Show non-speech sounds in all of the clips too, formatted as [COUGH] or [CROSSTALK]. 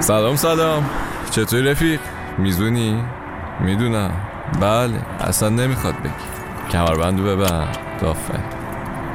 سلام سلام. چطوری رفیق؟ میزونی؟ می‌دونم. بله اصلا نمی‌خواد بگی. کمربندو ببند. دافه.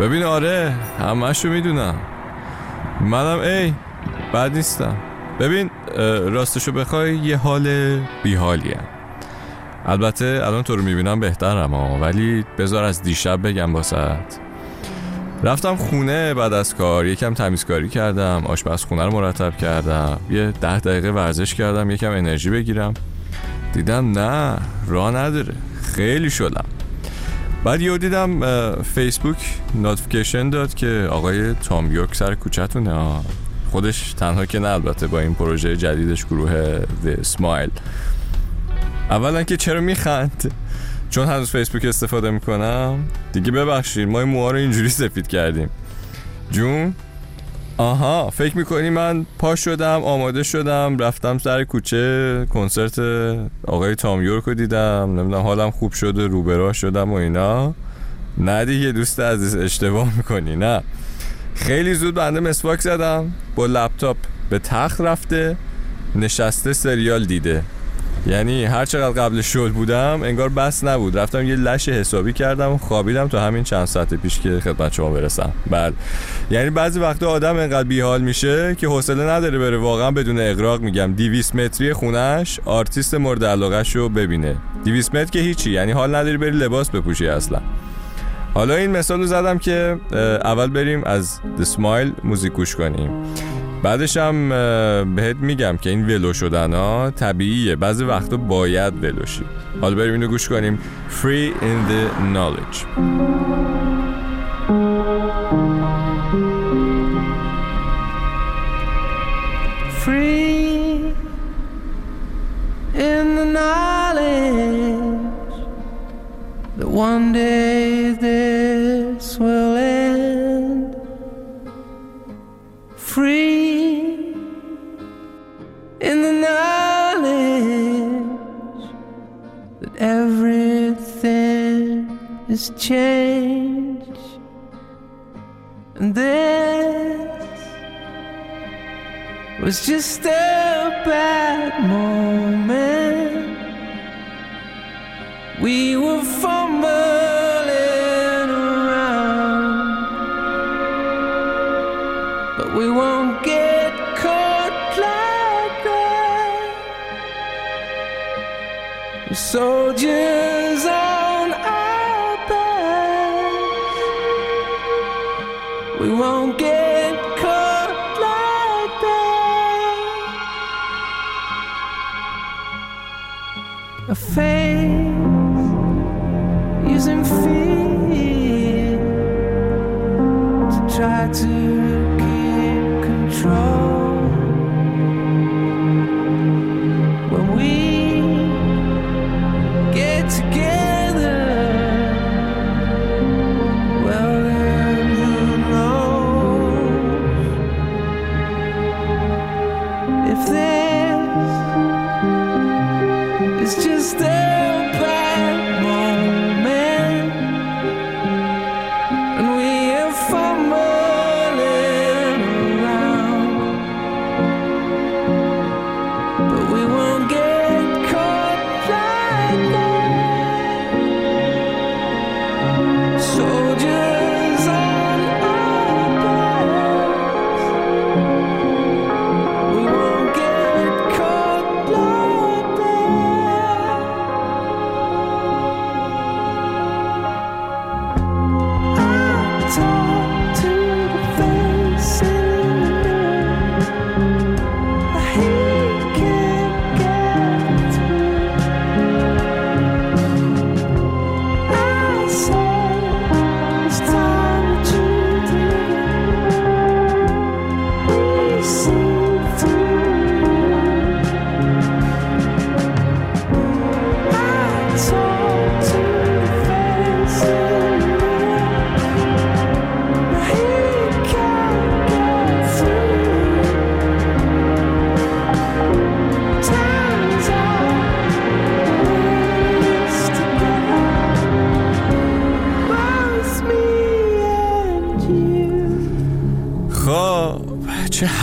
ببین آره همشو می‌دونم. منم ای بد نیستم. ببین راستشو بخوای یه حال بیحالیم البته الان تو رو می‌بینم بهترم ولی بذار از دیشب بگم باست رفتم خونه بعد از کار یکم تمیزکاری کردم آشپزخونه رو مرتب کردم. یه ده دقیقه ورزش کردم یکم انرژی بگیرم. دیدم نه راه نداره. خیلی شدم. بعد یه دیدم فیسبوک notification داد که آقای تام یورک سر کوچتونه خودش تنها که نه البته با این پروژه جدیدش گروه The Smile. اولا که چرا می‌خندی؟ چون هنوز فیسبوک استفاده می‌کنم. دیگه ببخشید ما این موها رو اینجوری سفید کردیم. جون؟ آها فکر می‌کنی من پا شدم آماده شدم رفتم سر کوچه کنسرت آقای تام یورک رو دیدم. نمی‌دونم حالم خوب شده روبراه شدم و اینا. نه دیگه دوست عزیز اشتباه می‌کنی نه. خیلی زود بنده مسواک زدم با لپتاپ به تخت رفته نشسته سریال دیده. یعنی هر چقدر قبل شل بودم انگار بس نبود. رفتم یه لش حسابی کردم و خوابیدم تا همین چند ساعت پیش که خدمت شما برسم. بله. یعنی بعضی وقتا آدم انقدر بیحال میشه که حوصله نداره بره واقعا بدون اغراق میگم 200 متری خونش آرتیست مورد علاقه رو ببینه. 200 متر که هیچی یعنی حال نداری بری لباس بپوشی اصلا. حالا این مثال رو زدم که اول بریم از The Smile موزیک گوش کنیم. بعدش هم بهت میگم که این ولو شدن ها طبیعیه. بعضی وقتا باید ولوشی حالا بریم اینو گوش کنیم. Free in the Knowledge. Free in the knowledge that one day that everything has changed. And this was just a bad moment. We were fumbling soldiers on our backs. We won't get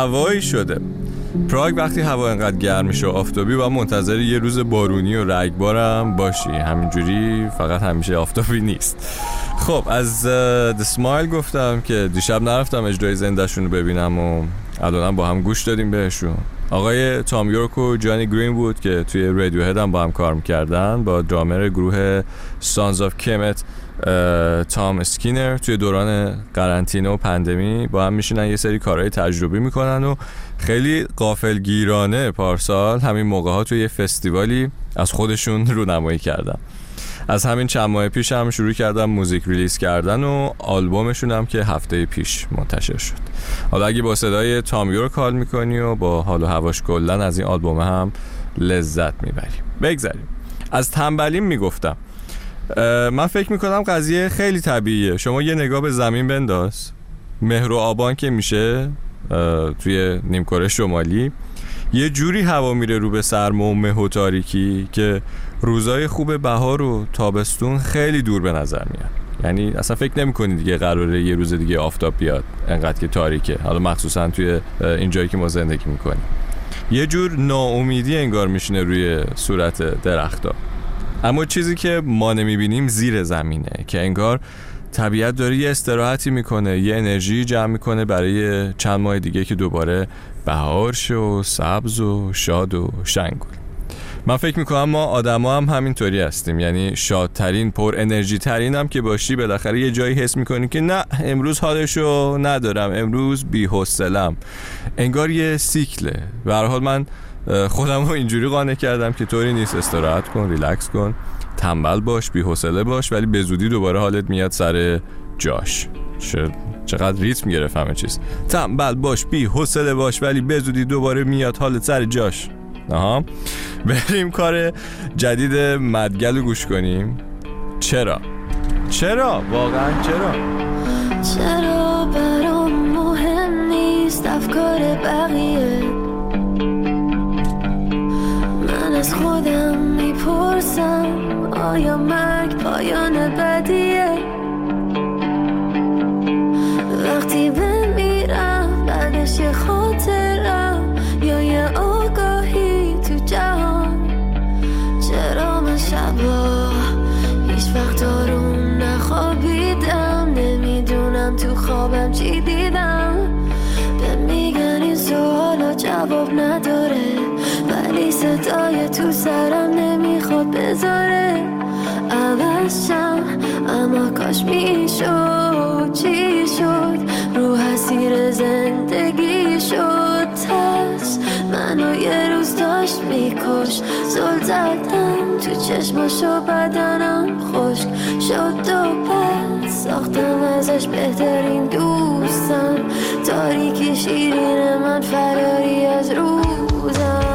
هوایی شده. پراگ وقتی هوا انقدر گرم میشه و آفتابی و منتظر یه روز بارونی و رگبارم باشی. همینجوری فقط همیشه آفتابی نیست. خب از The Smile گفتم که دیشب نرفتم اجرای زندهشون رو ببینم و الانم با هم گوش دادیم بهشون. آقای تام یورک و جانی گرین‌وود که توی Radiohead هم با هم کار می‌کردن با درامر گروه Sons of Kemet تام اسکینر توی دوران قرنطینه و pandemic با هم میشینن یه سری کارهای تجربی می‌کنن و خیلی قافلگیرانه پارسال همین موقع ها توی یه فستیوالی از خودشون رونمایی کردن. از همین چند ماه پیش هم شروع کردم موزیک ریلیز کردن و آلبومشون هم که هفته پیش منتشر شد. حالا اگه با صدای تام یورک حال می‌کنی و با حال و هواش کلن از این آلبوم هم لذت می‌بریم بگذاریم از تنبلیم می‌گفتم. من فکر می‌کنم قضیه خیلی طبیعیه. شما یه نگاه به زمین بنداز. مهر و آبان که میشه توی نیمکره شمالی. یه جوری هوا میره رو به سرما و مه و تاریکی که روزای خوب بهار و تابستون خیلی دور به نظر میاد. یعنی اصلا فکر نمی کنی دیگه قراره یه روز دیگه آفتاب بیاد انقدر که تاریکه. حالا مخصوصا توی این جایی که ما زندگی می‌کنیم. یه جور ناامیدی انگار میشینه روی صورت درختا اما چیزی که ما نمی‌بینیم زیر زمینه که انگار طبیعت داره یه استراحتی می‌کنه یه انرژی جمع می‌کنه برای چند ماه دیگه که دوباره بهار و سبز و شاد و شنگول من فکر می‌کنم ما آدما هم همینطوری هستیم. یعنی شادترین پر انرژی ترین هم که باشی بالاخره یه جایی حس می‌کنی که نه امروز حالشو ندارم امروز بی حوصلم انگار یه سیکله. حال من خودم رو اینجوری قانع کردم که طوری نیست استراحت کن ریلکس کن تنبل باش بی حوصله باش ولی به زودی دوباره حالت میاد سر جاش. چقدر ریتم گرفت همه چیز. تنبل باش بی حوصله باش ولی به زودی دوباره میاد حالت سر جاش. آها. بریم کار جدید مدگل رو گوش کنیم. چرا؟ چرا؟ واقعا چرا؟ چرا برام مهم نیست افکار بقیه؟ من از خودم می‌پرسم آیا مرگ پایان بدیه خوابم چی دیدم به میگن این سوالا جواب نداره ولی صدای تو سرم نمی‌خواد بذاره عوضشم اما کاش می‌شد چی شد رو حسیر زندگی شد ترس منو یه روز داشت میکش زل زدم تو چشماشو بدنم خشک شد پس ساختم ازش بهترین دوستم. تاریکی شیرین من فراری از روزم.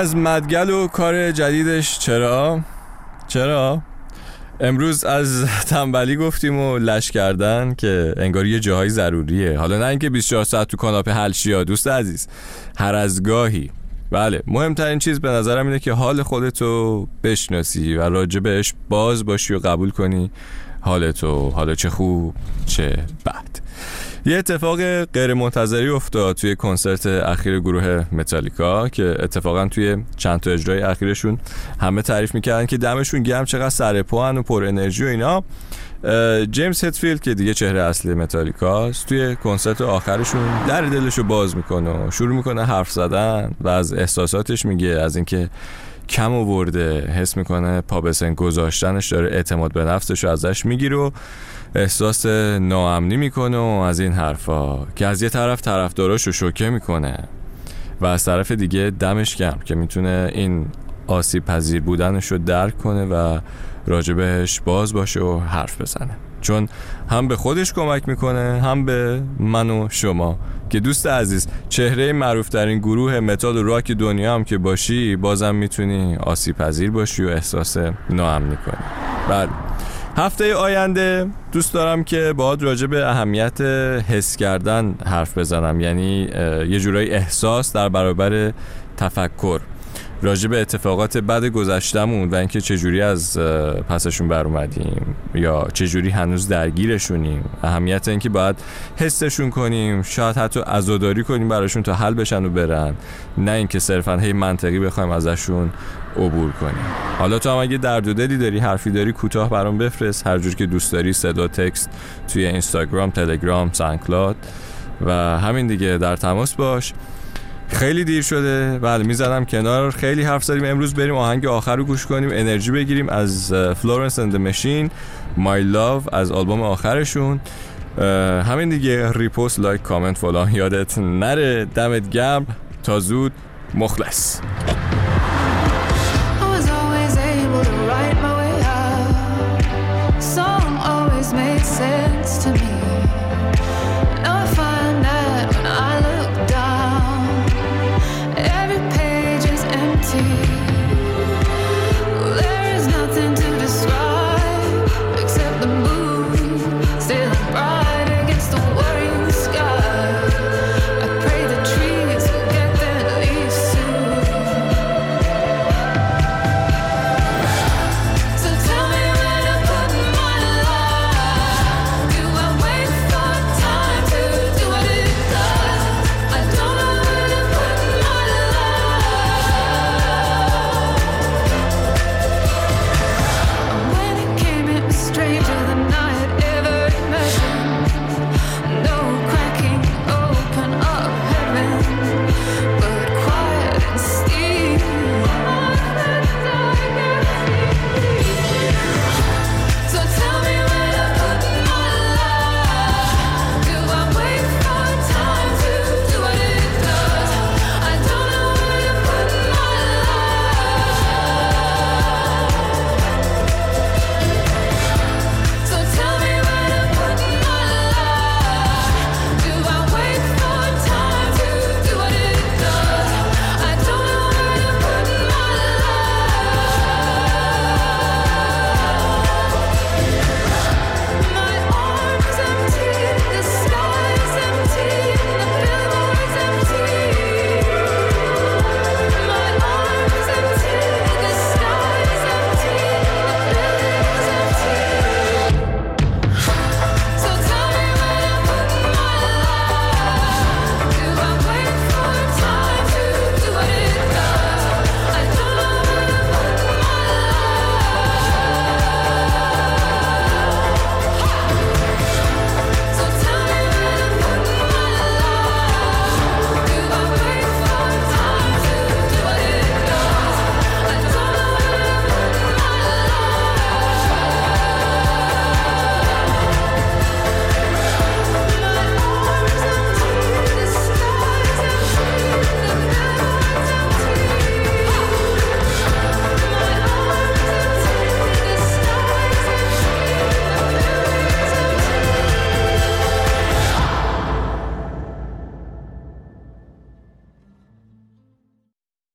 از مدگل و کار جدیدش. چرا؟ چرا؟ امروز از [LAUGHS] تنبلی گفتیم و لش کردن که انگار یه جاهای ضروریه. حالا نه اینکه 24 ساعت تو کاناپه حل شی یا دوست عزیز. هر از گاهی. بله مهمترین چیز به نظرم اینه که حال خودتو بشناسی و راجع بهش باز باشی و قبول کنی. حالتو حالا چه خوب چه بد. یه اتفاق غیر منتظری افتاد توی کنسرت اخیر گروه متالیکا که اتفاقا توی چند تا اجرای اخیرشون همه تعریف می‌کردن که دمشون گرم چقدر سرپوان و پر انرژی و اینا. جیمز هتفیلد که دیگه چهره اصلی متالیکاست توی کنسرت آخرشون در دلشو باز می‌کنه و شروع می‌کنه حرف زدن و از احساساتش میگه از اینکه کم آورده حس می‌کنه پا به سن گذاشتنش داره اعتماد به نفسش رو ازش می‌گیره و احساس ناامنی می‌کنه و از این حرفا که از یه طرف طرفداراش رو شوکه می‌کنه و از طرف دیگه دمش گرم که می‌تونه این آسیب پذیر بودنش رو درک کنه و راجبش باز باشه و حرف بزنه. چون هم به خودش کمک می‌کنه هم به من و شما. که دوست عزیز چهره معروف ترین گروه متال و راک دنیا هم که باشی بازم می‌تونی آسیب پذیر باشی و احساس ناامنی کنی. بله. هفته آینده دوست دارم که باید راجع به اهمیت حس کردن حرف بزنم. یعنی یه جورایی احساس در برابر تفکر. راجع به اتفاقات بد گذشتمون و اینکه چجوری از پسشون بر اومدیم یا چجوری هنوز درگیرشونیم اهمیت اینکه باید حسشون کنیم شاید حتی عزاداری کنیم براشون تا حل بشن و برن نه اینکه صرفا هی منطقی بخوایم ازشون عبور کنیم. حالا تو هم اگه درد و دلی داری حرفی داری کوتاه برام بفرست. هر جور که دوست داری صدا تکست توی اینستاگرام تلگرام SoundCloud و همین دیگه. در تماس باش. خیلی دیر شده. بله می‌زدم کنار. خیلی حرف زدیم. امروز بریم آهنگ آخر رو گوش کنیم انرژی بگیریم از Florence and Machine My Love از آلبوم آخرشون. همین دیگه. repost like comment فلان. یادت نره. دمت گرم. تا زود. مخلص.